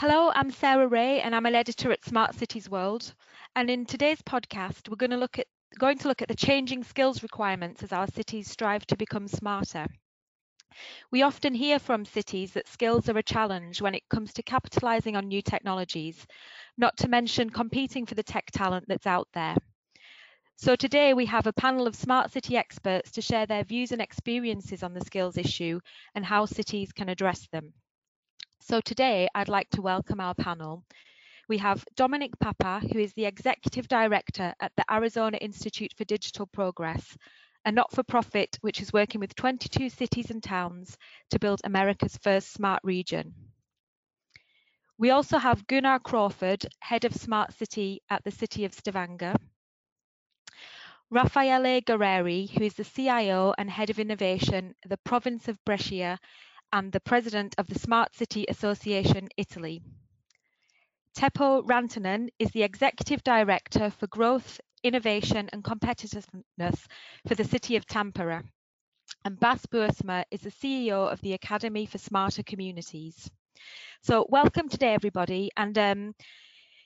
Hello, I'm Sarah Wray and I'm an editor at Smart Cities World. And in today's podcast, we're going to look at going to look at the changing skills requirements as our cities strive to become smarter. We often hear from cities that skills are a challenge when it comes to capitalising on new technologies, not to mention competing for the tech talent that's out there. So today we have a panel of smart city experts to share their views and experiences on the skills issue and how cities can address them. So today I'd like to welcome our panel. We have Dominic Papa, who is the Executive Director at the Arizona Institute for Digital Progress, a not-for-profit which is working with 22 cities and towns to build America's first smart region. We also have Gunnar Crawford, Head of Smart City at the City of Stavanger. Raffaele Gareri, who is the CIO and Head of Innovation at the Province of Brescia and the president of the Smart City Association Italy. Teppo Rantanen is the executive director for growth, innovation and competitiveness for the city of Tampere. And Bas Boorsma is the CEO of the Academy for Smarter Communities. So welcome today, everybody. And um,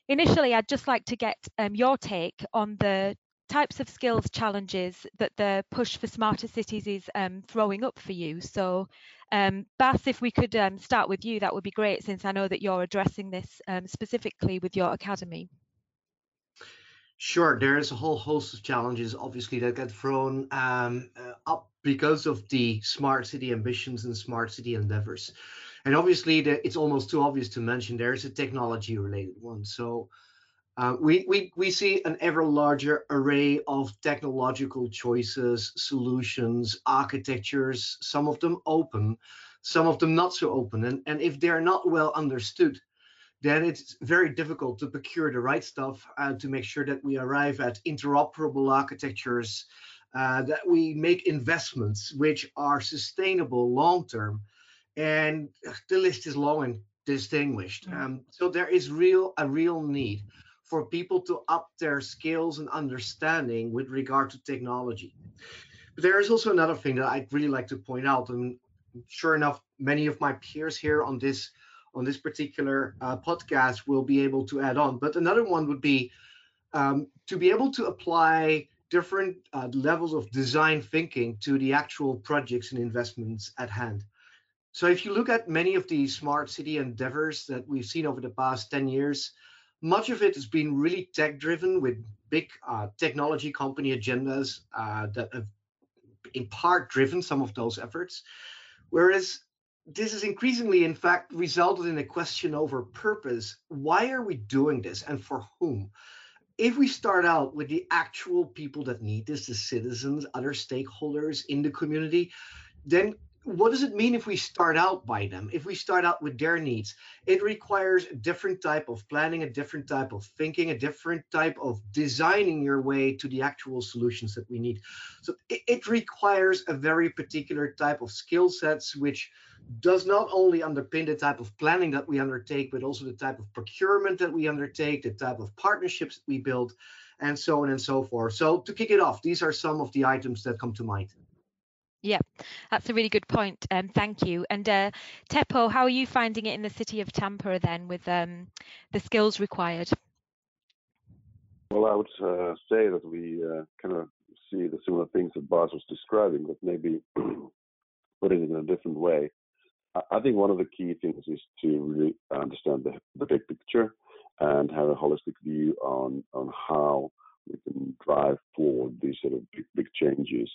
initially, I'd just like to get um, your take on the types of skills challenges that the push for smarter cities is um, throwing up for you. So um, if we could um, start with you, that would be great, since I know that you're addressing this um, specifically with your academy. Sure, there's a whole host of challenges, obviously, that get thrown um, uh, up because of the smart city ambitions and smart city endeavors. And obviously, the, it's almost too obvious to mention there's a technology related one. So uh, we, we, we see an ever larger array of technological choices, solutions, architectures, some of them open, some of them not so open. And, and if they're not well understood, then it's very difficult to procure the right stuff uh, to make sure that we arrive at interoperable architectures, uh, that we make investments which are sustainable long term. And the list is long and distinguished. Mm. Um, so there is real a real need for people to up their skills and understanding with regard to technology. But there is also another thing that I'd really like to point out, and sure enough, many of my peers here on this on this particular uh, podcast will be able to add on. But another one would be um, to be able to apply different uh, levels of design thinking to the actual projects and investments at hand. So if you look at many of the smart city endeavors that we've seen over the past 10 years, much of it has been really tech driven with big uh, technology company agendas uh, that have in part driven some of those efforts. Whereas this has increasingly, in fact, resulted in a question over purpose. Why are we doing this and for whom? If we start out with the actual people that need this, the citizens, other stakeholders in the community, then what does it mean if we start out by them? If we start out with their needs it requires a different type of planning a different type of thinking a different type of designing your way to the actual solutions that we need. So it, it requires a very particular type of skill sets which does not only underpin the type of planning that we undertake but also the type of procurement that we undertake the type of partnerships that we build and so on and so forth. So to kick it off these are some of the items that come to mind yeah, that's a really good point. Um, thank you. And uh, Teppo, how are you finding it in the city of Tampere then with um, the skills required? Well, I would uh, say that we uh, kind of see the similar things that Bas was describing, but maybe putting it in a different way. I think one of the key things is to really understand the, the big picture and have a holistic view on on how we can drive forward these sort of big, big changes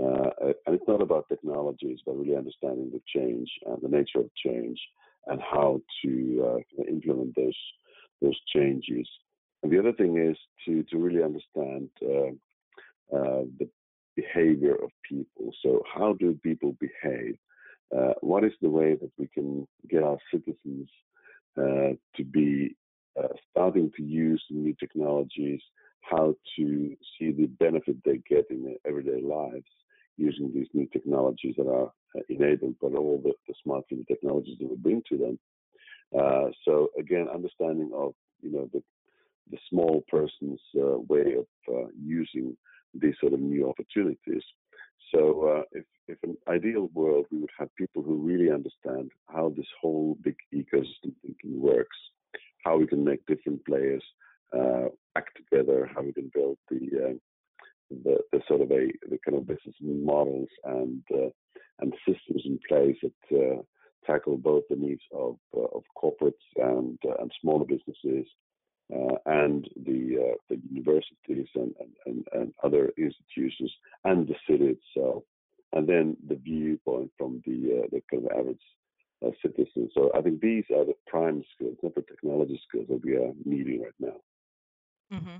uh, and it's not about technologies, but really understanding the change and the nature of change and how to uh, implement those those changes. And the other thing is to to really understand uh, uh the behavior of people. So how do people behave? Uh, what is the way that we can get our citizens uh, to be starting to use new technologies? How to see the benefit they get in their everyday lives? Using these new technologies that are uh, enabled by all the, the smart city technologies that we bring to them. Uh, so again, understanding of you know the the small person's uh, way of uh, using these sort of new opportunities. So uh, if if an ideal world, we would have people who really understand how this whole big ecosystem thinking works, how we can make different players uh, act together, how we can build the, the, the sort of a the kind of business models and uh, and systems in place that uh, tackle both the needs of uh, of corporates and uh, and smaller businesses uh, and the the universities and, and, and, other institutions and the city itself, and then the viewpoint from the the kind of average citizen. So I think these are the prime skills, not the technology skills that we are needing right now. Mm-hmm.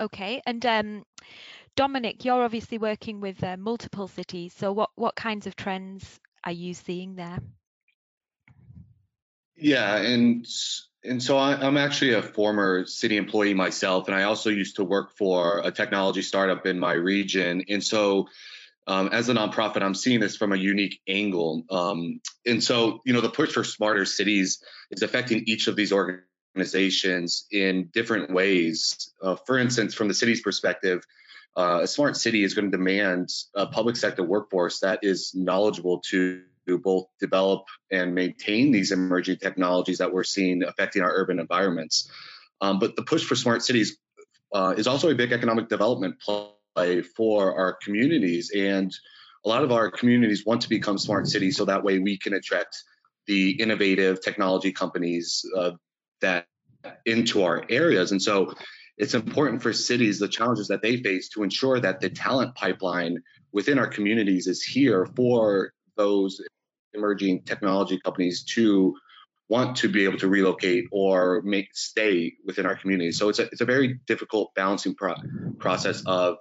Okay, and um, Dominic, you're obviously working with uh, multiple cities. So what what kinds of trends are you seeing there? Yeah, and and so I, am actually a former city employee myself, and I also used to work for a technology startup in my region. And so, um, as a nonprofit, I'm seeing this from a unique angle. Um, and so, you know, the push for smarter cities is affecting each of these organizations in different ways. Uh, for instance, from the city's perspective, uh, a smart city is going to demand a public sector workforce that is knowledgeable to both develop and maintain these emerging technologies that we're seeing affecting our urban environments. Um, but the push for smart cities uh, is also a big economic development play for our communities. And a lot of our communities want to become smart cities so that way we can attract the innovative technology companies uh, that into our areas. And so it's important for cities, the challenges that they face, to ensure that the talent pipeline within our communities is here for those emerging technology companies to want to be able to relocate or make stay within our community. So it's a, it's a very difficult balancing pro- process of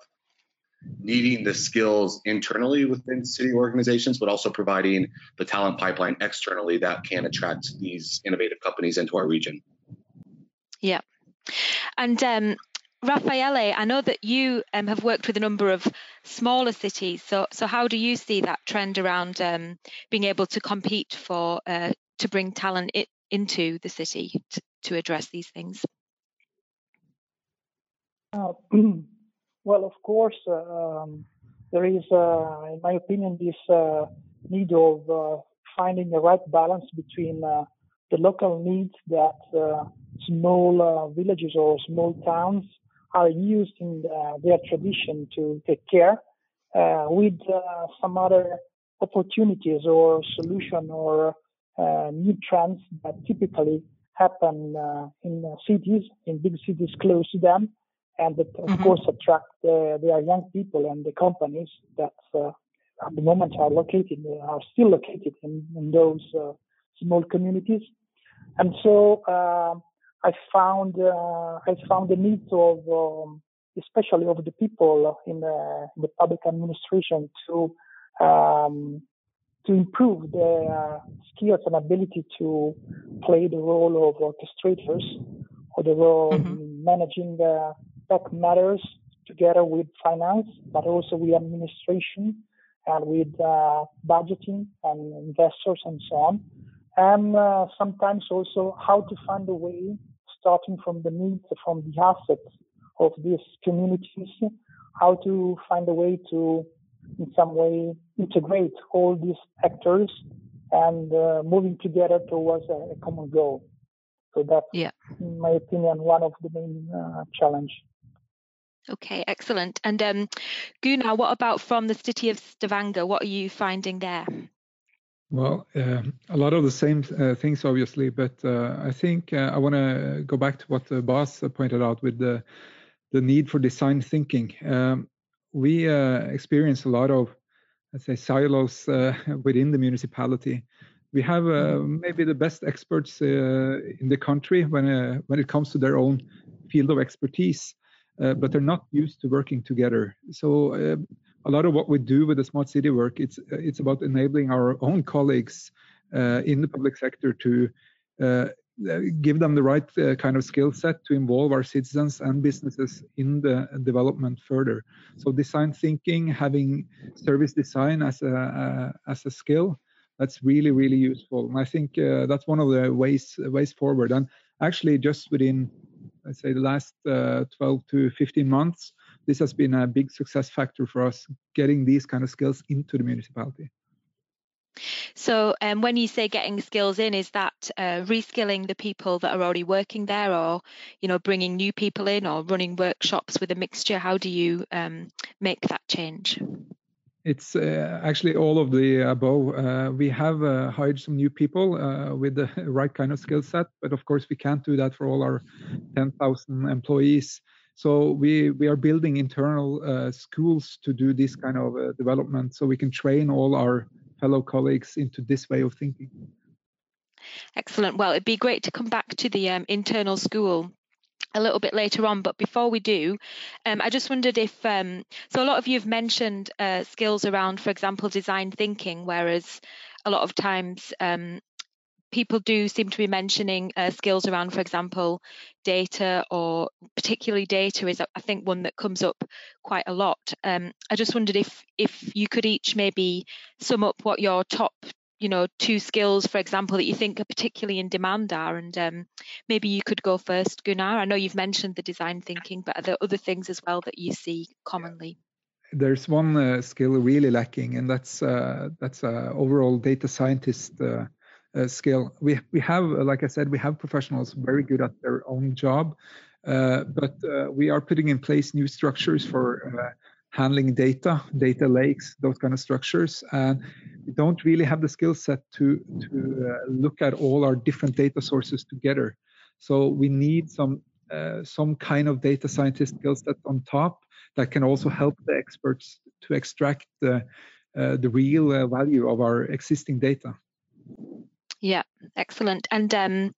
needing the skills internally within city organizations, but also providing the talent pipeline externally that can attract these innovative companies into our region. Yeah. And um, Raffaele, I know that you um, have worked with a number of smaller cities. So, so how do you see that trend around um, being able to compete for uh, to bring talent it, into the city to, to address these things? Uh, well, of course, uh, um, there is, uh, in my opinion, this uh, need of uh, finding the right balance between the local needs that small villages or small towns are used in uh, their tradition to take care uh, with uh, some other opportunities or solution or uh, new trends that typically happen uh, in cities, in big cities close to them, and that of mm-hmm. course attract their young people and the companies that at the moment are located, are still located in, in those small communities. And so I found uh, I found the needs of um, especially of the people in the, in the public administration to um, to improve their skills and ability to play the role of orchestrators or the role mm-hmm. in managing the tech matters together with finance, but also with administration and with uh, budgeting and investors and so on. And uh, sometimes also how to find a way starting from the needs, from the assets of these communities, how to find a way to, in some way, integrate all these actors and uh, moving together towards a, a, common goal. So that's, yeah. in my opinion, one of the main uh, challenge. Okay, excellent. And um, Gunnar, what about from the city of Stavanger? What are you finding there? Well, uh, a lot of the same uh, things, obviously, but uh, I think uh, I want to go back to what the Bas pointed out with the the need for design thinking. Um, we uh, experience a lot of, let's say, silos uh, within the municipality. We have mm-hmm. maybe the best experts in the country when when it comes to their own field of expertise, but they're not used to working together. So a lot of what we do with the smart city work it's it's about enabling our own colleagues uh, in the public sector to uh, give them the right uh, kind of skill set to involve our citizens and businesses in the development further. So design thinking having service design as a as a skill that's really really useful. And i think uh, that's one of the ways ways forward. And actually just within let's say the last uh, 12 to 15 months this has been a big success factor for us getting these kind of skills into the municipality. So, um, when you say getting skills in, is that uh, reskilling the people that are already working there, or you know, bringing new people in, or running workshops with a mixture? How do you um, make that change? It's uh, actually all of the above. Uh, we have uh, hired some new people uh, with the right kind of skill set, but of course we can't do that for all our 10,000 employees. So we we are building internal uh, schools to do this kind of uh, development, so we can train all our fellow colleagues into this way of thinking. Excellent. Well, it'd be great to come back to the um, internal school a little bit later on. But before we do, um, I just wondered if um, so. A lot of you have mentioned uh, skills around, for example, design thinking, whereas a lot of times um, people do seem to be mentioning uh, skills around, for example, data or particularly data is, I think, one that comes up quite a lot. Um, I just wondered if if you could each maybe sum up what your top, you know, two skills, for example, that you think are particularly in demand are, and um, maybe you could go first, Gunnar. I know you've mentioned the design thinking, but are there other things as well that you see commonly? There's one uh, skill really lacking, and that's uh, that's uh, overall data scientist uh, uh, skill. We we have, uh, like I said, we have professionals very good at their own job, uh, but uh, we are putting in place new structures for uh, handling data, data lakes, those kind of structures, and we don't really have the skill set to to uh, look at all our different data sources together. So we need some some kind of data scientist skill set on top that can also help the experts to extract the the real value of our existing data. Yeah, excellent. And um,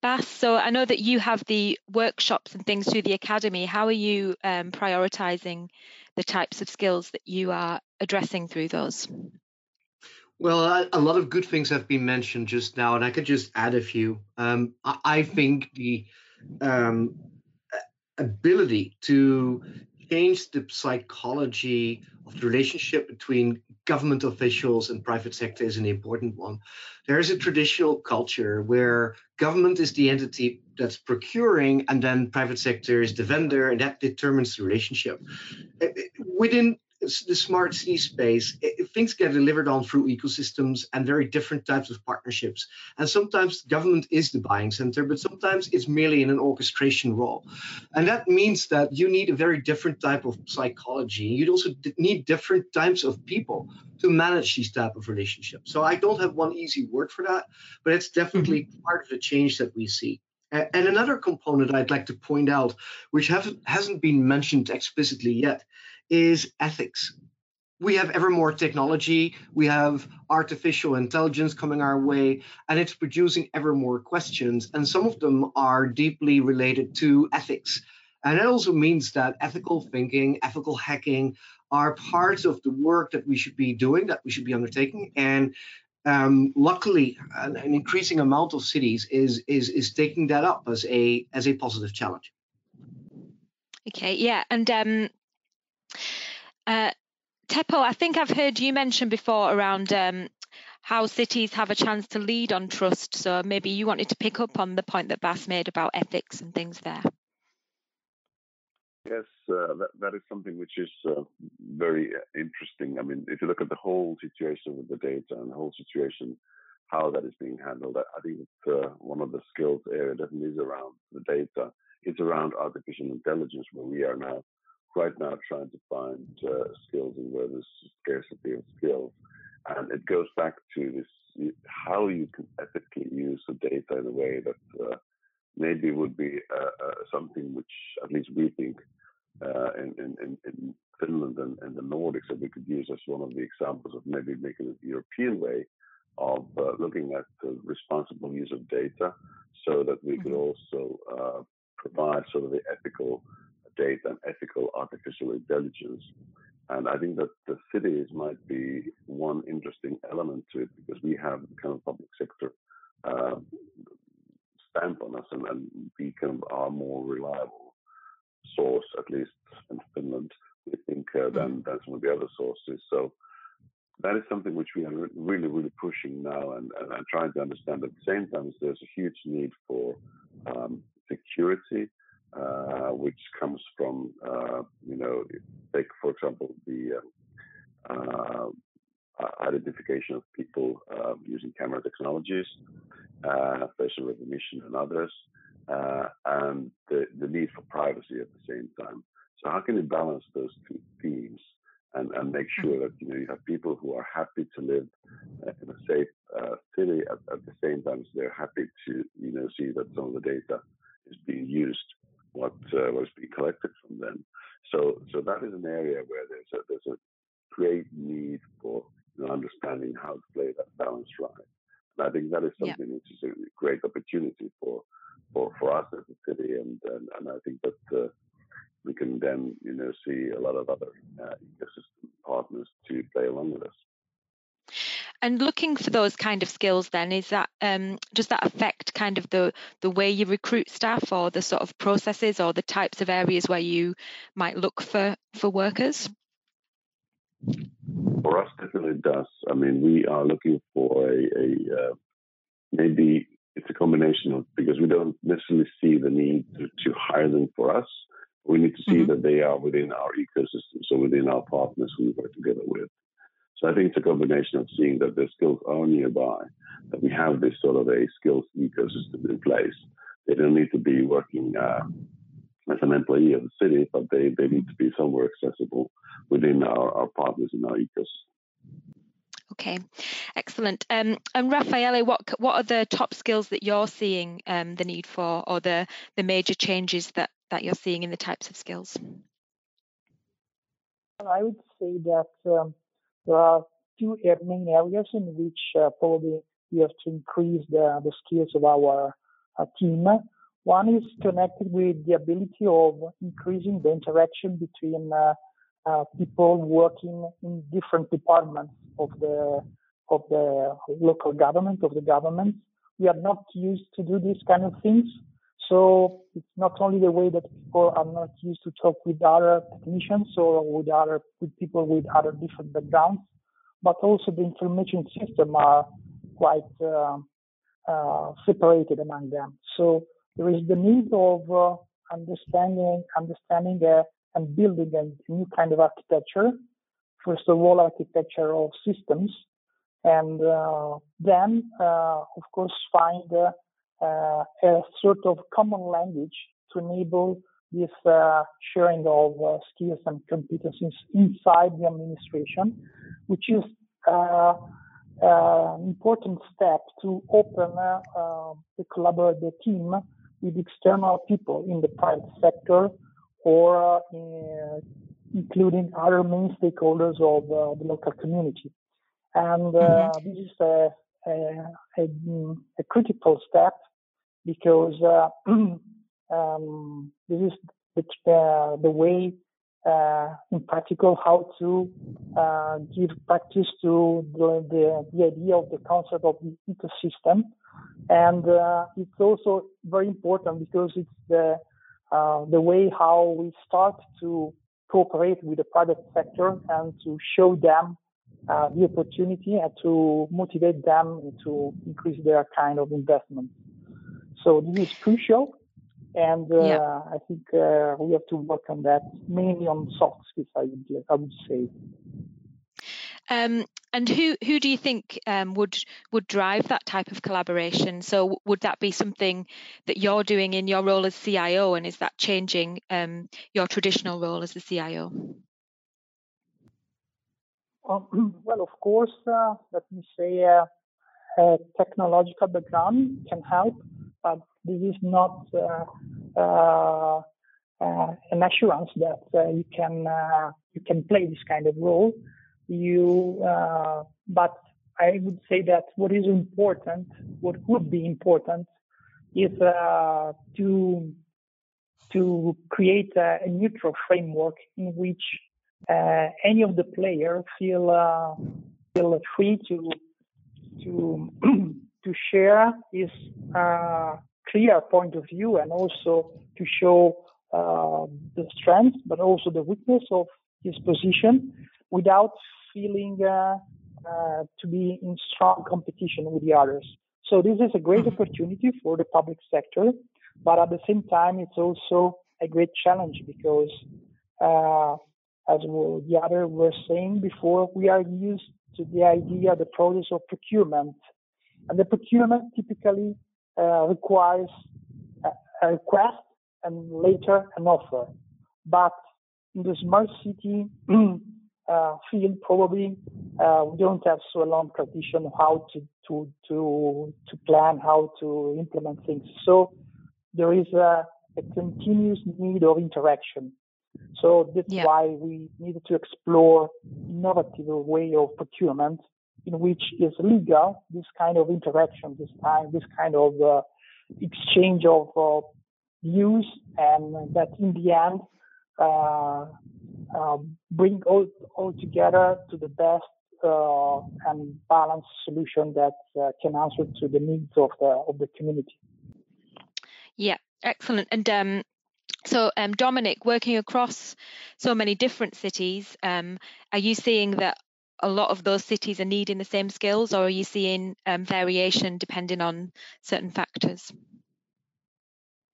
Bas, so I know that you have the workshops and things through the academy. How are you um, prioritizing the types of skills that you are addressing through those? Well, a lot of good things have been mentioned just now, and I could just add a few. Um, I think the um, ability to change the psychology of the relationship between government officials and private sector is an important one. There is a traditional culture where government is the entity that's procuring, and then private sector is the vendor, and that determines the relationship. Within the smart city space, it, things get delivered on through ecosystems and very different types of partnerships. And sometimes government is the buying center, but sometimes it's merely in an orchestration role. And that means that you need a very different type of psychology. You'd also need different types of people to manage these type of relationships. So I don't have one easy word for that, but it's definitely mm-hmm. part of the change that we see. And another component I'd like to point out, which have, hasn't been mentioned explicitly yet, is ethics. We have ever more technology, we have artificial intelligence coming our way, and it's producing ever more questions. And some of them are deeply related to ethics. And it also means that ethical thinking, ethical hacking are parts of the work that we should be doing, that we should be undertaking. And um, luckily, an, an, increasing amount of cities is is is taking that up as a as a positive challenge. Okay, yeah, and um, uh, Teppo, I think I've heard you mention before around um, how cities have a chance to lead on trust. So maybe you wanted to pick up on the point that Bas made about ethics and things there. Yes, uh, that, that is something which is uh, very interesting. I mean, if you look at the whole situation with the data and the whole situation, how that is being handled, I think uh, one of the skills area definitely is around the data. It's around artificial intelligence, where we are now right now trying to find uh, skills and where there's scarcity of skills. And it goes back to this how you can ethically use the data in a way that uh, maybe would be uh, uh something which at least we think uh, in, in, in, Finland and, and, the Nordics that we could use as one of the examples of maybe making it the European way of uh, looking at the responsible use of data so that we could mm-hmm. also provide sort of the ethical and ethical artificial intelligence. And I think that the cities might be one interesting element to it because we have kind of public sector uh, stamp on us and, and we kind of are more reliable source, at least in Finland, we think, uh, than, than some of the other sources. So that is something which we are really, really pushing now and, and, and trying to understand. At the same time, there's a huge need for um, security uh, which comes from, uh, you know, take for example the uh, identification of people using camera technologies, facial recognition, and others, and the, the need for privacy at the same time. So how can you balance those two themes and, and make sure mm. that you know you have people who are happy to live in a safe uh, city at, at, the same time as they're happy to you know see that some of the data is being used what uh, was being collected from them. So so that is an area where there's a there's a great need for you know, understanding how to play that balance right. And I think that is something yeah. which is a great opportunity for for, for us as a city, and and, and I think that. Uh, we can then, you know, see a lot of other uh, ecosystem partners to play along with us. And looking for those kind of skills, then is that um, does that affect kind of the the way you recruit staff, or the sort of processes, or the types of areas where you might look for for workers? For us, definitely does. I mean, we are looking for a, a uh, maybe it's a combination of because we don't necessarily see the need to, to hire them for us. We need to see mm-hmm. that they are within our ecosystem, so within our partners we work together with. So I think it's a combination of seeing that the skills are nearby, that we have this sort of a skills ecosystem in place. They don't need to be working uh, as an employee of the city, but they, they need to be somewhere accessible within our, our partners in our ecosystem. Okay, excellent. Um, and Raffaele, what what are the top skills that you're seeing um, the need for, or the the major changes that that you're seeing in the types of skills? I would say that um, there are two main areas in which uh, probably we have to increase the, the skills of our uh, team. One is connected with the ability of increasing the interaction between uh, uh, people working in different departments of the of the local government of the government. We are not used to do these kind of things, so it's not only the way that people are not used to talk with other technicians or with other with people with other different backgrounds, but also the information system are quite uh, uh, separated among them. So there is the need of uh, understanding understanding uh, and building a new kind of architecture. First of all, architecture of systems, and uh, then, uh, of course, find a sort of common language to enable this uh, sharing of uh, skills and competencies inside the administration, which is uh, uh, an important step to open uh, the collaborative team with external people in the private sector or including other main stakeholders of the local community. And mm-hmm. this is a, a, a, a critical step because uh, um, this is the, uh, the way uh, in practical how to uh, give practice to the, the, the, idea of the concept of the ecosystem. And uh, it's also very important because it's the, uh, the way how we start to cooperate with the private sector and to show them the opportunity and to motivate them to increase their kind of investment. So this is crucial, and uh, yeah. I think uh, we have to work on that mainly on soft skills. I would I would say. Um, and who who do you think um, would would drive that type of collaboration? So would that be something that you're doing in your role as CIO, and is that changing um, your traditional role as the CIO? Um, well, of course, uh, let me say uh, a technological background can help, but this is not uh, uh, uh, an assurance that you can you can play this kind of role. You, but I would say that what is important, what would be important, is to to create a, a, neutral framework in which uh, any of the players feel uh, feel free to to to share his uh, clear point of view and also to show uh, the strength but also the weakness of his position without feeling uh, uh to be in strong competition with the others. So this is a great mm-hmm. opportunity for the public sector but at the same time, it's also a great challenge because, uh, as the other were saying before, we are used to the idea, the process of procurement, and the procurement typically uh, requires a, a request and later an offer. But in the smart city uh, field, probably uh, we don't have so long tradition how to, to to to plan, how to implement things. So there is a, a continuous need of interaction. So that's yeah. why we needed to explore innovative way of procurement in which is legal this kind of interaction, this time, this kind of uh, exchange of uh, views, and that in the end uh, uh, bring all, all together to the best uh, and balanced solution that uh, can answer to the needs of the of the community. Yeah, excellent. And um, so, um, Dominic, working across so many different cities, um, are you seeing that a lot of those cities are needing the same skills, or are you seeing um, variation depending on certain factors?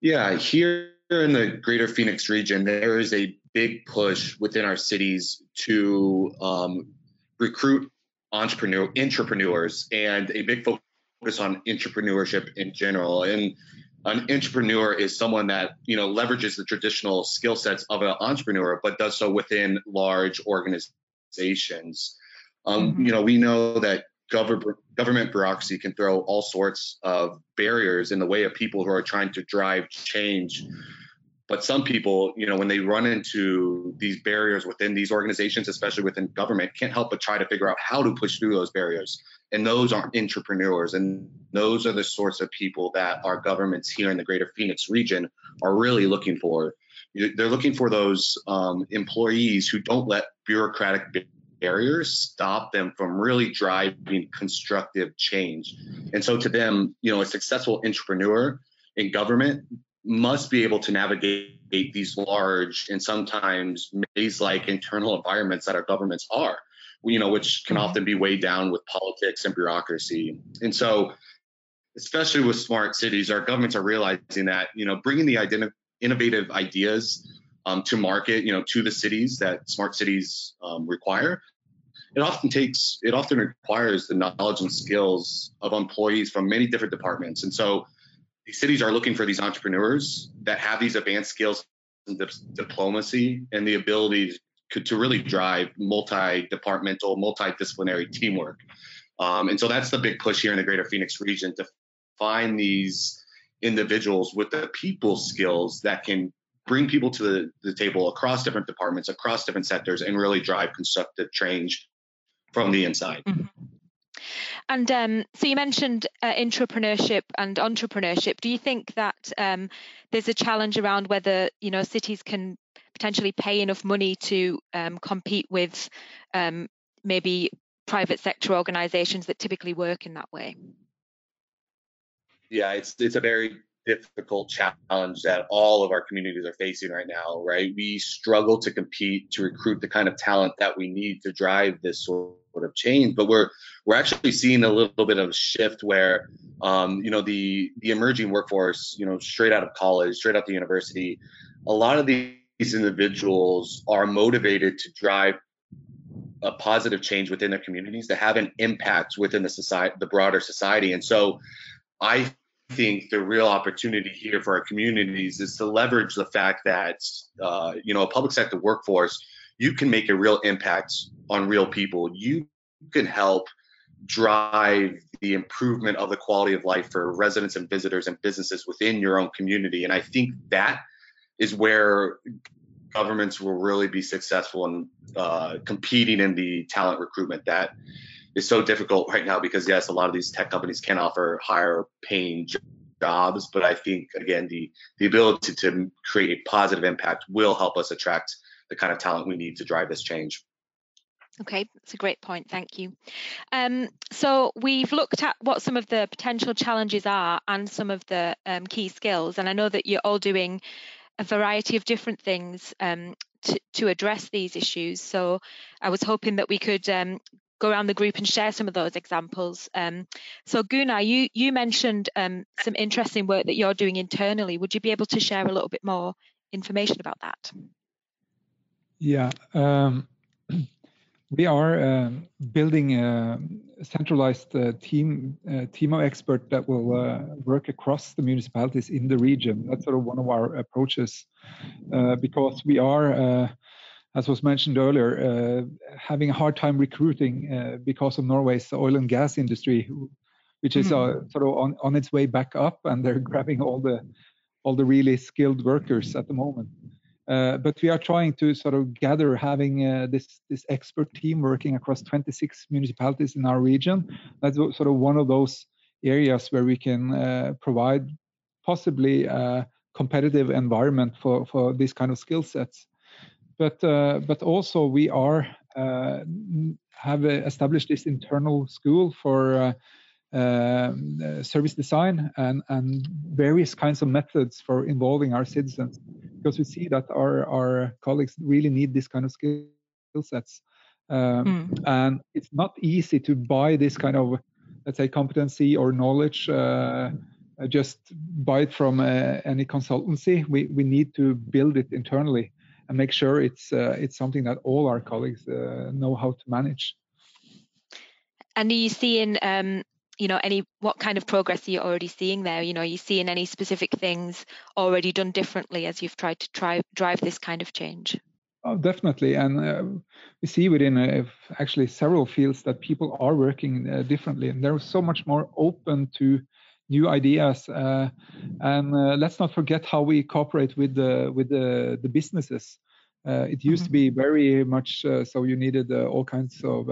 Yeah, here in the greater Phoenix region, there is a big push within our cities to um, recruit intrapreneur intrapreneurs and a big focus on intrapreneurship in general. And an intrapreneur is someone that you know leverages the traditional skill sets of an entrepreneur, but does so within large organizations. Um, mm-hmm. You know, we know that government government bureaucracy can throw all sorts of barriers in the way of people who are trying to drive change. But some people, you know, when they run into these barriers within these organizations, especially within government, can't help but try to figure out how to push through those barriers. And those are intrapreneurs. And those are the sorts of people that our governments here in the greater Phoenix region are really looking for. They're looking for those um, employees who don't let bureaucratic barriers stop them from really driving constructive change. And so to them, you know, a successful intrapreneur in government must be able to navigate these large and sometimes maze-like internal environments that our governments are, you know, which can mm-hmm. often be weighed down with politics and bureaucracy. And so, especially with smart cities, our governments are realizing that, you know, bringing the identi- innovative ideas um, to market, you know, to the cities that smart cities um, require. It often takes it often requires the knowledge and skills of employees from many different departments. And so these cities are looking for these intrapreneurs that have these advanced skills in diplomacy and the ability to, to really drive multi-departmental multidisciplinary teamwork. Um, and so that's the big push here in the greater phoenix region to find these individuals with the people skills that can bring people to the, the, table across different departments, across different sectors, and really drive constructive change from the inside. Mm-hmm. And um, so you mentioned uh, intrapreneurship and entrepreneurship. Do you think that um, there's a challenge around whether you know cities can potentially pay enough money to um, compete with um, maybe private sector organisations that typically work in that way? Yeah, it's it's a very difficult challenge that all of our communities are facing right now, right? We struggle to compete to recruit the kind of talent that we need to drive this sort of change, but we're we're actually seeing a little bit of a shift where um, you know the the emerging workforce, you know, straight out of college, straight out the university, a lot of these individuals are motivated to drive a positive change within their communities to have an impact within the society the broader society and so i think the real opportunity here for our communities is to leverage the fact that uh, you know a public sector workforce you can make a real impact on real people. You can help drive the improvement of the quality of life for residents and visitors and businesses within your own community. And i think that is where governments will really be successful in uh, competing in the talent recruitment that is so difficult right now because yes, a lot of these tech companies can offer higher paying jobs, but I think again the the ability to create a positive impact will help us attract the kind of talent we need to drive this change. Okay, that's a great point. Thank you. Um, so we've looked at what some of the potential challenges are and some of the um, key skills, and I know that you're all doing a variety of different things um, to, to address these issues. So I was hoping that we could um, go around the group and share some of those examples. Um, so Gunnar, you you mentioned um, some interesting work that you're doing internally. Would you be able to share a little bit more information about that? Yeah, um, we are uh, building a centralized uh, team uh, team of experts that will uh, work across the municipalities in the region. That's sort of one of our approaches uh, because we are, uh, as was mentioned earlier, having a hard time recruiting because of Norway's oil and gas industry, which is mm-hmm. sort of on, on its way back up, and they're grabbing all the all the really skilled workers at the moment. Uh, but we are trying to sort of gather having uh, this this expert team working across 26 municipalities in our region. That's sort of one of those areas where we can uh, provide possibly a competitive environment for for these kind of skill sets. But uh, but also we are uh, have established this internal school for um, uh, service design and, and various kinds of methods for involving our citizens. Because we see that our, our colleagues really need this kind of skill sets. Um, mm. and it's not easy to buy this kind of let's say competency or knowledge uh, uh just buy it from uh, any consultancy. We, we need to build it internally and make sure it's uh, it's something that all our colleagues uh, know how to manage. And are you seeing um, you know any what kind of progress are you already seeing there? You know are you seeing any specific things already done differently as you've tried to try drive this kind of change? Oh definitely. And uh, we see within uh, actually several fields that people are working uh, differently. And they're so much more open to new ideas uh, and uh, let's not forget how we cooperate with the with the, the businesses uh, it used mm-hmm. to be very much so you needed all kinds of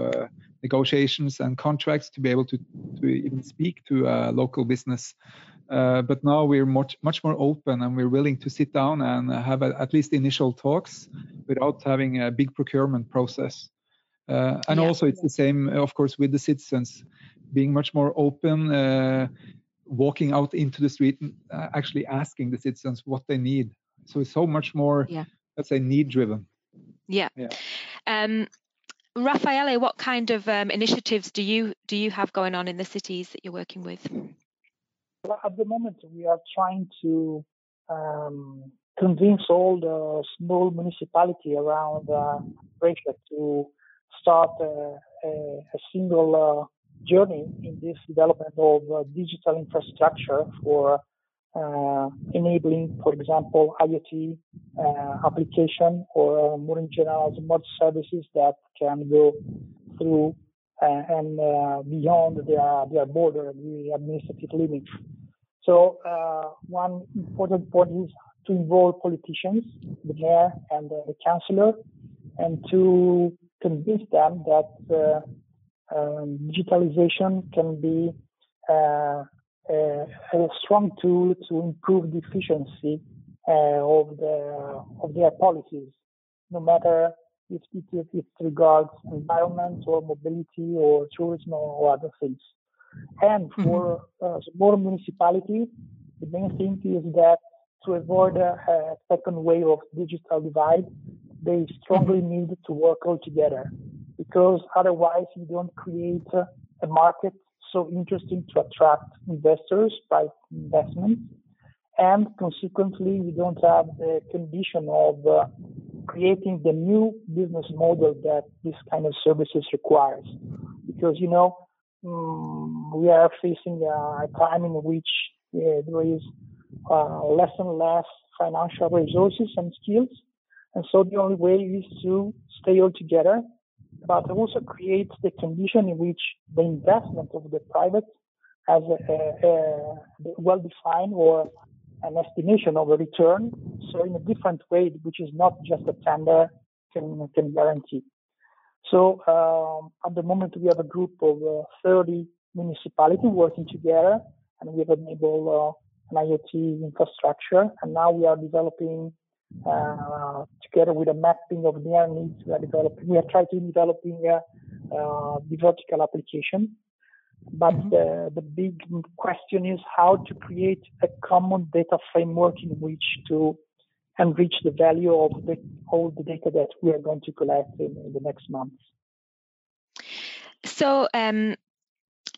negotiations and contracts to be able to, to even speak to a local business. Uh, but now we're much much more open and we're willing to sit down and have a, at least initial talks without having a big procurement process. Uh, and yeah. also it's the same, of course, with the citizens being much more open, uh, walking out into the street and uh, actually asking the citizens what they need. So it's so much more, yeah. let's say, need driven. Yeah. yeah. Um, Raffaele, what kind of um, initiatives do you do you have going on in the cities that you're working with? Well, at the moment, we are trying to um, convince all the small municipality around uh, to start a, a, a single uh, journey in this development of uh, digital infrastructure for uh, enabling, for example, IoT uh, application or uh, more in general, smart services that can go through uh, and uh, beyond their their border, the administrative limits. So one important point is to involve politicians, the mayor and the councillor, and to convince them that um, digitalization can be a strong tool to improve the efficiency uh, of the of their policies, no matter if it, if it regards environment or mobility or tourism or other things. And mm-hmm. for uh, small municipalities, the main thing is that to avoid a, a second wave of digital divide, they strongly mm-hmm. need to work all together because otherwise you don't create a market so interesting to attract investors, by investment, and consequently, we don't have the condition of uh, creating the new business model that this kind of services requires. Because, you know, um, we are facing a time in which uh, there is uh, less and less financial resources and skills. And so the only way is to stay all together but also creates the condition in which the investment of the private has a, a, a well-defined or an estimation of a return. So in a different way, which is not just a tender can, can guarantee. So um, at the moment, we have a group of uh, 30 municipalities working together, and we have enabled uh, an IoT infrastructure. And now we are developing together with a mapping of their needs, we are developing, we are trying to developing a, uh, the vertical application. But mm-hmm. the, the big question is how to create a common data framework in which to enrich the value of the, all the data that we are going to collect in, in the next months. So um,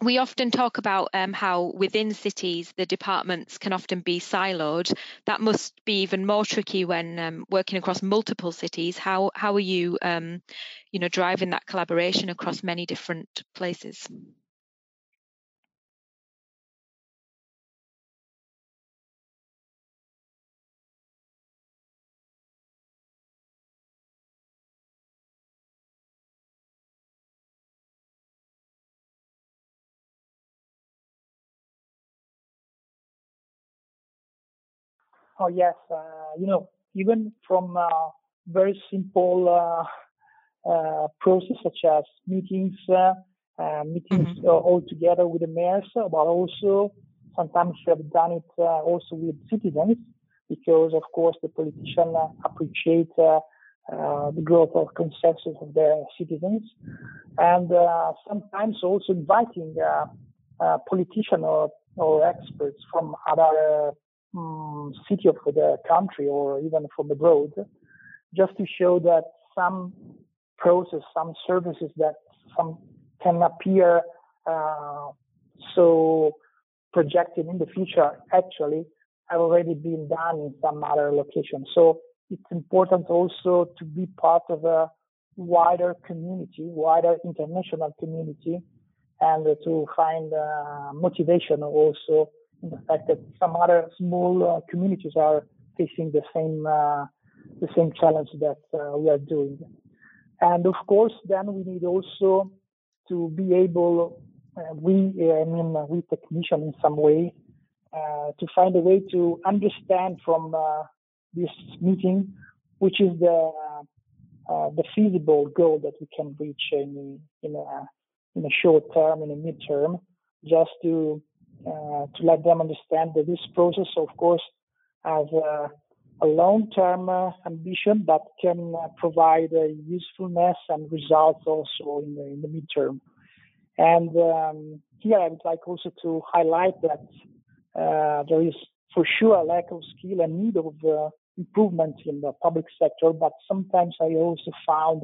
we often talk about um, how within cities the departments can often be siloed. That must be even more tricky when um, working across multiple cities. How how are you, um, you know, driving that collaboration across many different places? Oh yes, uh, you know, even from uh, very simple uh, uh process such as meetings, uh, uh, meetings mm-hmm. all together with the mayors, but also sometimes we have done it also with citizens because, of course, the politicians appreciate the growth of consensus of their citizens, and sometimes also inviting politicians or, or experts from other um, city of the country or even from abroad, just to show that some process, some services that some can appear uh, so projected in the future actually have already been done in some other location. So it's important also to be part of a wider community, wider international community, and to find uh, motivation also the fact that some other small uh, communities are facing the same uh, the same challenge that uh, we are doing. And of course, then we need also to be able, uh, we, I mean, we technicians in some way, uh, to find a way to understand from uh, this meeting, which is the the feasible goal that we can reach in in a in a short term, in a midterm, just to uh, to let them understand that this process, of course, has a, a long-term uh, ambition that can uh, provide usefulness and results also in the, in the midterm. And um, here I would like also to highlight that uh, there is for sure a lack of skill and need of uh, improvement in the public sector, but sometimes I also found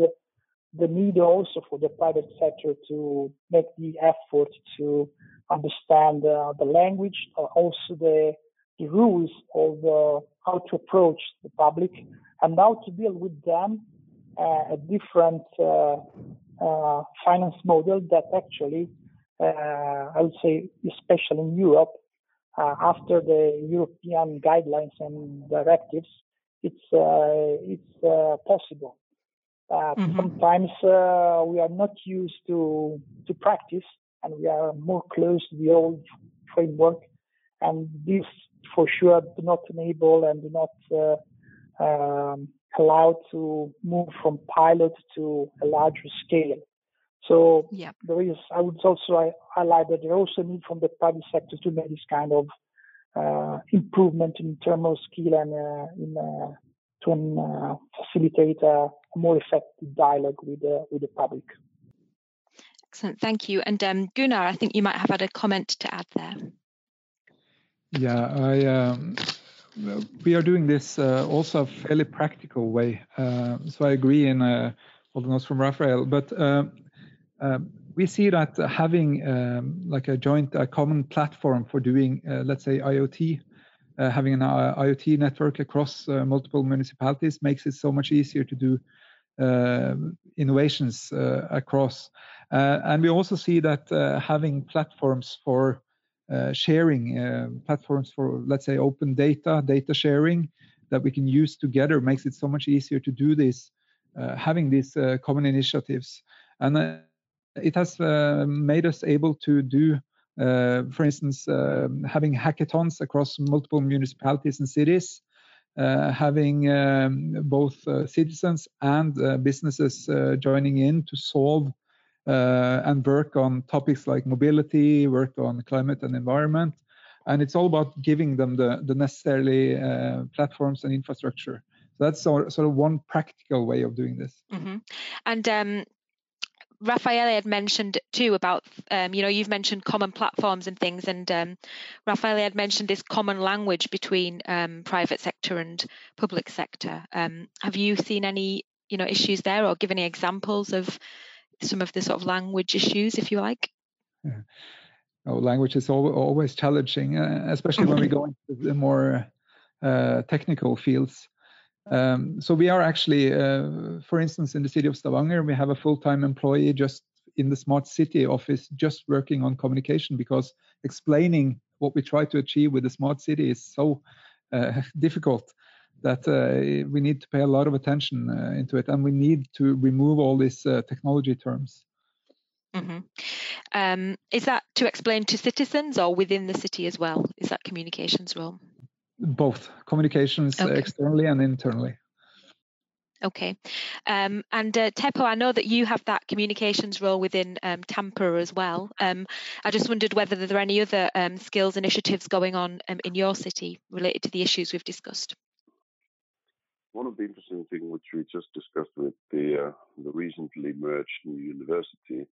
the need also for the private sector to make the effort to understand uh, the language, uh, also the, the rules of uh, how to approach the public and how to deal with them uh, a different uh, uh, finance model that actually, I would say, especially in Europe, after the European guidelines and directives, it's it's possible. Mm-hmm. Sometimes we are not used to to practice and we are more close to the old framework. And this for sure do not enable and do not uh, um, allow to move from pilot to a larger scale. So yeah. there is, I would also highlight that there also need from the private sector to make this kind of uh, improvement in terms of skill and uh, in, uh, to uh, facilitate a more effective dialogue with the, with the public. Excellent, thank you. And um, Gunnar, I think you might have had a comment to add there. Yeah, I, um, we are doing this uh, also a fairly practical way. Uh, so I agree in uh, all the notes from Raffaele, but uh, uh, we see that having um, like a joint, a common platform for doing, uh, let's say, IoT, having an IoT network across multiple municipalities makes it so much easier to do innovations across. Uh, and we also see that uh, having platforms for uh, sharing, platforms for, let's say, open data, data sharing that we can use together makes it so much easier to do this, having these common initiatives. And it has made us able to do uh, for instance, uh, having hackathons across multiple municipalities and cities, uh, having um, both citizens and businesses joining in to solve uh, and work on topics like mobility, work on climate and environment. And it's all about giving them the, the necessary uh, platforms and infrastructure. So that's sort of one practical way of doing this. Mm-hmm. And um, Raffaele had mentioned too about, um, you know, you've mentioned common platforms and things, and um, Raffaele had mentioned this common language between um, private sector and public sector. Um, have you seen any, you know, issues there, or give any examples of some of the sort of language issues, if you like? Yeah. Oh, language is always challenging, uh, especially when we go into the more uh, technical fields. Um, so we are actually, uh, for instance, in the city of Stavanger, we have a full-time employee just in the smart city office, just working on communication because explaining what we try to achieve with the smart city is so uh, difficult that uh, we need to pay a lot of attention uh, into it, and we need to remove all these uh, technology terms. Mm-hmm. Um, is that to explain to citizens or within the city as well? Is that communications role? Both communications okay. externally and internally. Okay. Um, and uh, Teppo, I know that you have that communications role within um, Tampere as well. Um, I just wondered whether there are any other um, skills initiatives going on um, in your city related to the issues we've discussed. One of the interesting things which we just discussed with the uh, the recently merged new university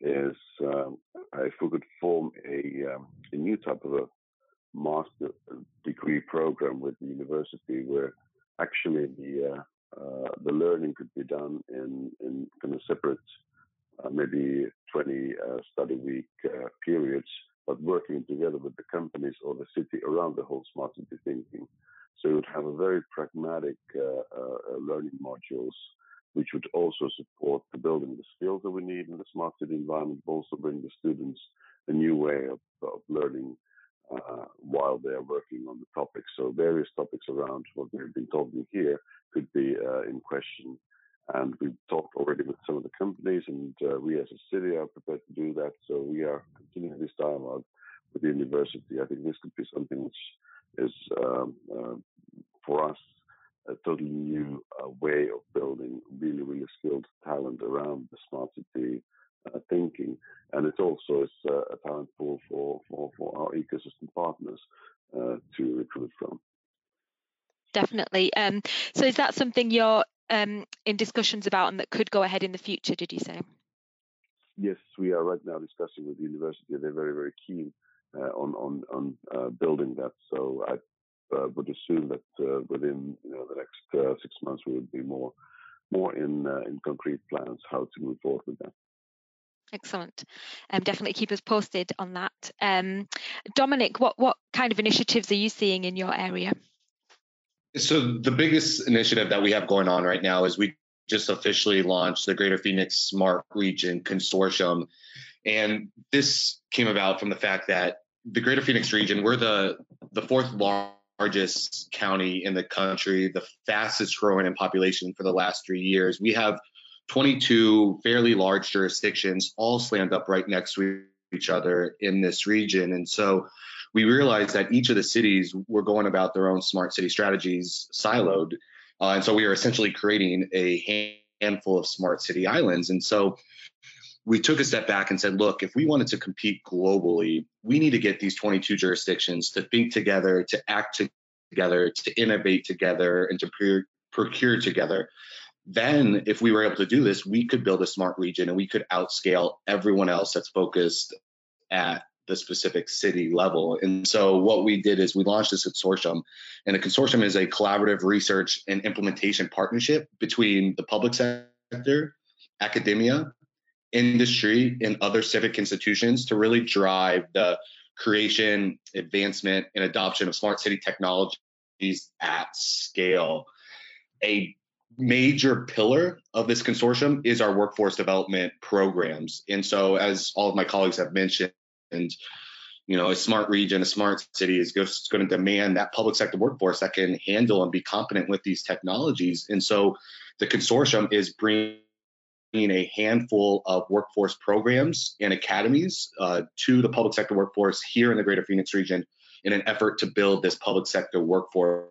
is um, if we could form a, um, a new type of a master degree program with the university where actually the uh, uh, the learning could be done in in kind of separate uh, maybe 20 uh, study week uh, periods but working together with the companies or the city around the whole smart city thinking. So it would have a very pragmatic uh, learning modules which would also support the building the skills that we need in the smart city environment, but also bring the students a new way of, of learning uh, while they are working on the topics. So various topics around what we've been talking here could be uh, in question. And we've talked already with some of the companies, and uh, we as a city are prepared to do that. So we are continuing this dialogue with the university. I think this could be something which is um, uh, for us a totally new uh, way of building really, really skilled talent around the smart city uh, thinking. And it also is uh, a talent pool for, for, for our ecosystem partners uh, to recruit from. Definitely. Um, so is that something you're um, in discussions about and that could go ahead in the future, did you say? Yes, we are right now discussing with the university. They're very, very keen uh, on on on uh, building that. So I uh, would assume that uh, within you know the next uh, six months we would be more more in in concrete plans how to move forward with that. Excellent. Um, definitely keep us posted on that. Um, Dominic, what what kind of initiatives are you seeing in your area? So the biggest initiative that we have going on right now is we just officially launched the Greater Phoenix Smart Region Consortium, and this came about from the fact that the Greater Phoenix region, we're the the fourth largest largest county in the country, the fastest growing in population for the last three years. We have 22 fairly large jurisdictions all slammed up right next to each other in this region. And so we realized that each of the cities were going about their own smart city strategies siloed. Uh, and so we are essentially creating a handful of smart city islands. And so we took a step back and said, look, if we wanted to compete globally, we need to get these 22 jurisdictions to think together, to act together, to innovate together, and to procure together. Then, if we were able to do this, we could build a smart region and we could outscale everyone else that's focused at the specific city level. And so, what we did is we launched this consortium, and a consortium is a collaborative research and implementation partnership between the public sector, academia, industry and other civic institutions to really drive the creation, advancement, and adoption of smart city technologies at scale. A major pillar of this consortium is our workforce development programs. And so, as all of my colleagues have mentioned, you know, a smart region, a smart city is just going to demand that public sector workforce that can handle and be competent with these technologies. And so, the consortium is bringing a handful of workforce programs and academies uh, to the public sector workforce here in the greater Phoenix region in an effort to build this public sector workforce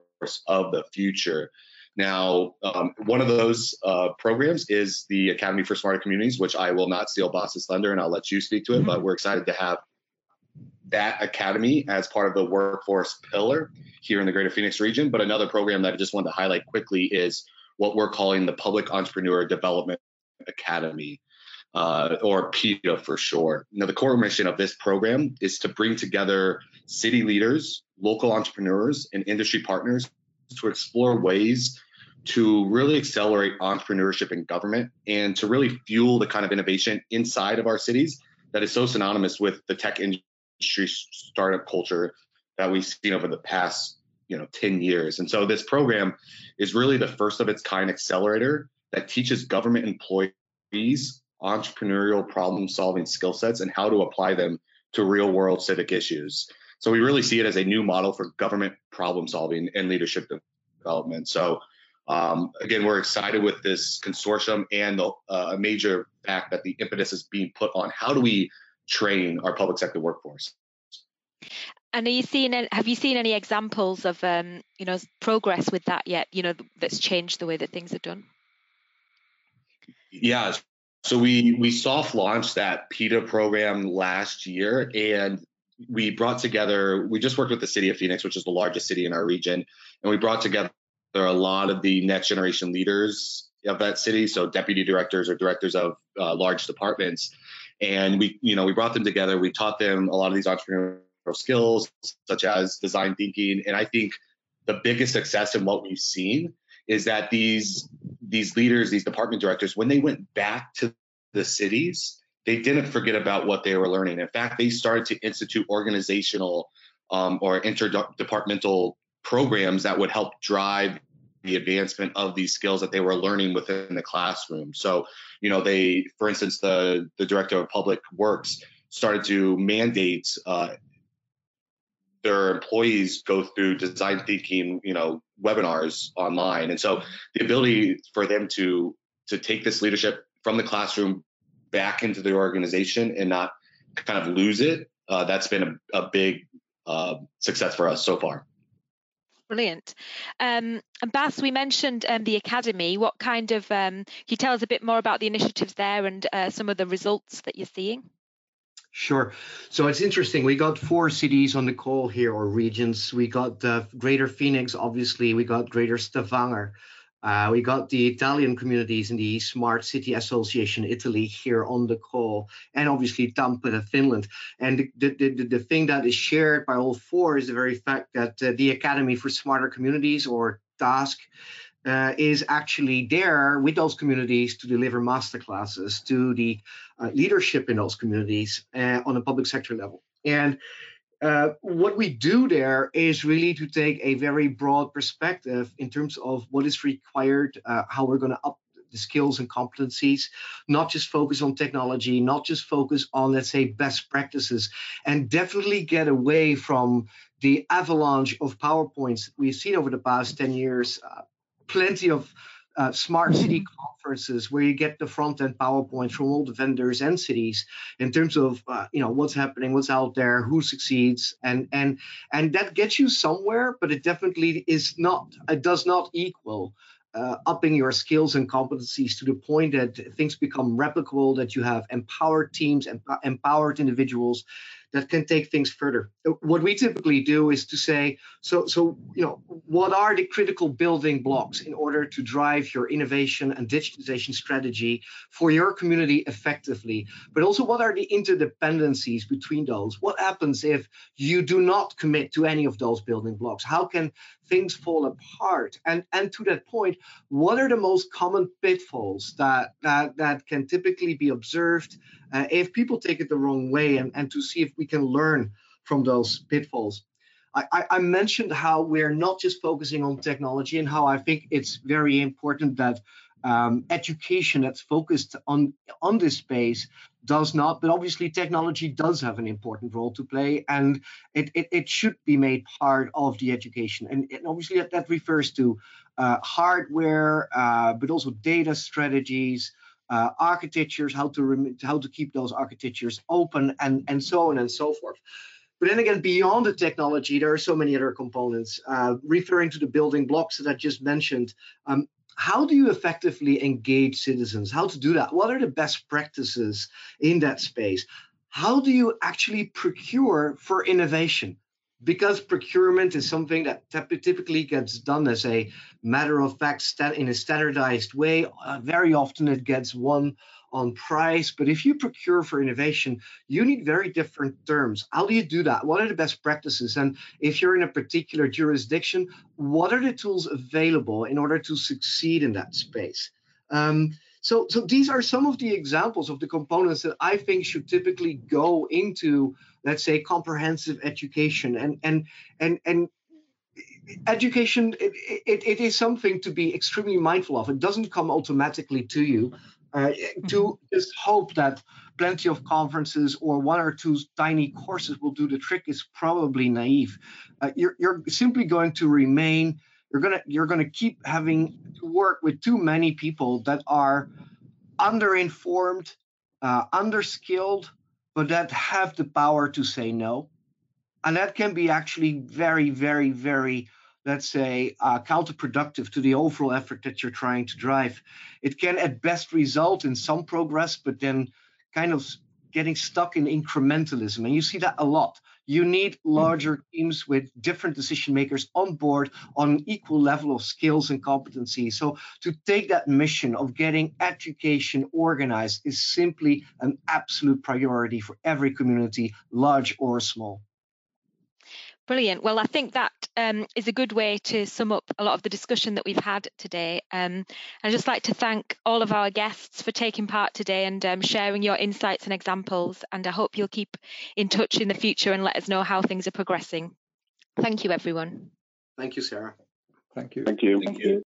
of the future. Now, um, one of those uh, programs is the Academy for Smarter Communities, which I will not steal Bas's thunder and I'll let you speak to it, mm-hmm. but we're excited to have that academy as part of the workforce pillar here in the greater Phoenix region. But another program that I just wanted to highlight quickly is what we're calling the Public Entrepreneur Development Academy, uh, or PEDA for short. Now, the core mission of this program is to bring together city leaders, local entrepreneurs, and industry partners to explore ways to really accelerate entrepreneurship in government and to really fuel the kind of innovation inside of our cities that is so synonymous with the tech industry startup culture that we've seen over the past you know 10 years. And so this program is really the first of its kind accelerator that teaches government employees entrepreneurial problem solving skill sets and how to apply them to real world civic issues. So we really see it as a new model for government problem solving and leadership development. So um, again, we're excited with this consortium and the, uh, a major fact that the impetus is being put on how do we train our public sector workforce. And are you seeing? Have you seen any examples of um, you know progress with that yet? You know that's changed the way that things are done. Yeah, so we we soft launched that PEDA program last year, and we brought together. We just worked with the city of Phoenix, which is the largest city in our region, and we brought together there are a lot of the next generation leaders of that city, so deputy directors or directors of uh, large departments, and we, you know, we brought them together. We taught them a lot of these entrepreneurial skills, such as design thinking, and I think the biggest success in what we've seen is that these these leaders, these department directors, when they went back to the cities, they didn't forget about what they were learning. In fact, they started to institute organizational um, or interdepartmental programs that would help drive the advancement of these skills that they were learning within the classroom. So, you know, they, for instance, the the director of public works started to mandate uh, their employees go through design thinking, you know, webinars online, and so the ability for them to to take this leadership from the classroom back into the organization and not kind of lose it. Uh, that's been a, a big uh, success for us so far. Brilliant. Um, and Bas, we mentioned um, the academy. What kind of um, can you tell us a bit more about the initiatives there and uh, some of the results that you're seeing? Sure. So it's interesting. We got four cities on the call here, or regions. We got uh, Greater Phoenix, obviously. We got Greater Stavanger. Uh, we got the Italian communities in the Smart City Association Italy here on the call, and obviously Tampere, Finland. And the, the, the, the thing that is shared by all four is the very fact that uh, the Academy for Smarter Communities, or TASC, uh, is actually there with those communities to deliver masterclasses to the uh, leadership in those communities uh, on a public sector level. And uh, what we do there is really to take a very broad perspective in terms of what is required, uh, how we're going to up the skills and competencies, not just focus on technology, not just focus on, let's say, best practices, and definitely get away from the avalanche of PowerPoints we've seen over the past 10 years. Uh, plenty of uh, smart city mm-hmm. conferences where you get the front end PowerPoint from all the vendors and cities in terms of uh, you know what's happening, what's out there, who succeeds, and and and that gets you somewhere, but it definitely is not. It does not equal. Uh, upping your skills and competencies to the point that things become replicable, that you have empowered teams and empowered individuals that can take things further. What we typically do is to say, so, so you know, what are the critical building blocks in order to drive your innovation and digitization strategy for your community effectively? But also, what are the interdependencies between those? What happens if you do not commit to any of those building blocks? How can things fall apart? And and to that point, what are the most common pitfalls that that that can typically be observed uh, if people take it the wrong way and, and to see if we can learn from those pitfalls. I, I, mentioned how we're not just focusing on technology and how I think it's very important that um, education that's focused on on this space does not, but obviously technology does have an important role to play, and it it, it should be made part of the education. And, and obviously that, that refers to uh, hardware, uh, but also data strategies, uh, architectures, how to rem- how to keep those architectures open, and and so on and so forth. But then again, beyond the technology, there are so many other components. Uh, referring to the building blocks that I just mentioned, um, how do you effectively engage citizens? How to do that? What are the best practices in that space? How do you actually procure for innovation? Because procurement is something that typically gets done as a matter of fact in a standardized way, uh, very often it gets won on price. But if you procure for innovation, you need very different terms. How do you do that? What are the best practices? And if you're in a particular jurisdiction, what are the tools available in order to succeed in that space? Um, so, so these are some of the examples of the components that I think should typically go into, let's say, comprehensive education. And and and and education it, it, it is something to be extremely mindful of. It doesn't come automatically to you. Uh, to mm-hmm. just hope that plenty of conferences or one or two tiny courses will do the trick is probably naive. Uh, you're, you're simply going to remain you're gonna you're gonna keep having to work with too many people that are underinformed, uh, underskilled, but that have the power to say no, and that can be actually very, very, very let's say, uh, counterproductive to the overall effort that you're trying to drive. It can at best result in some progress, but then kind of getting stuck in incrementalism. And you see that a lot. You need larger teams with different decision makers on board on equal level of skills and competency. So to take that mission of getting education organized is simply an absolute priority for every community, large or small. Brilliant. Well, I think that um, is a good way to sum up a lot of the discussion that we've had today. Um, I'd just like to thank all of our guests for taking part today and um, sharing your insights and examples. And I hope you'll keep in touch in the future and let us know how things are progressing. Thank you, everyone. Thank you, Sarah. Thank you. Thank you. Thank you.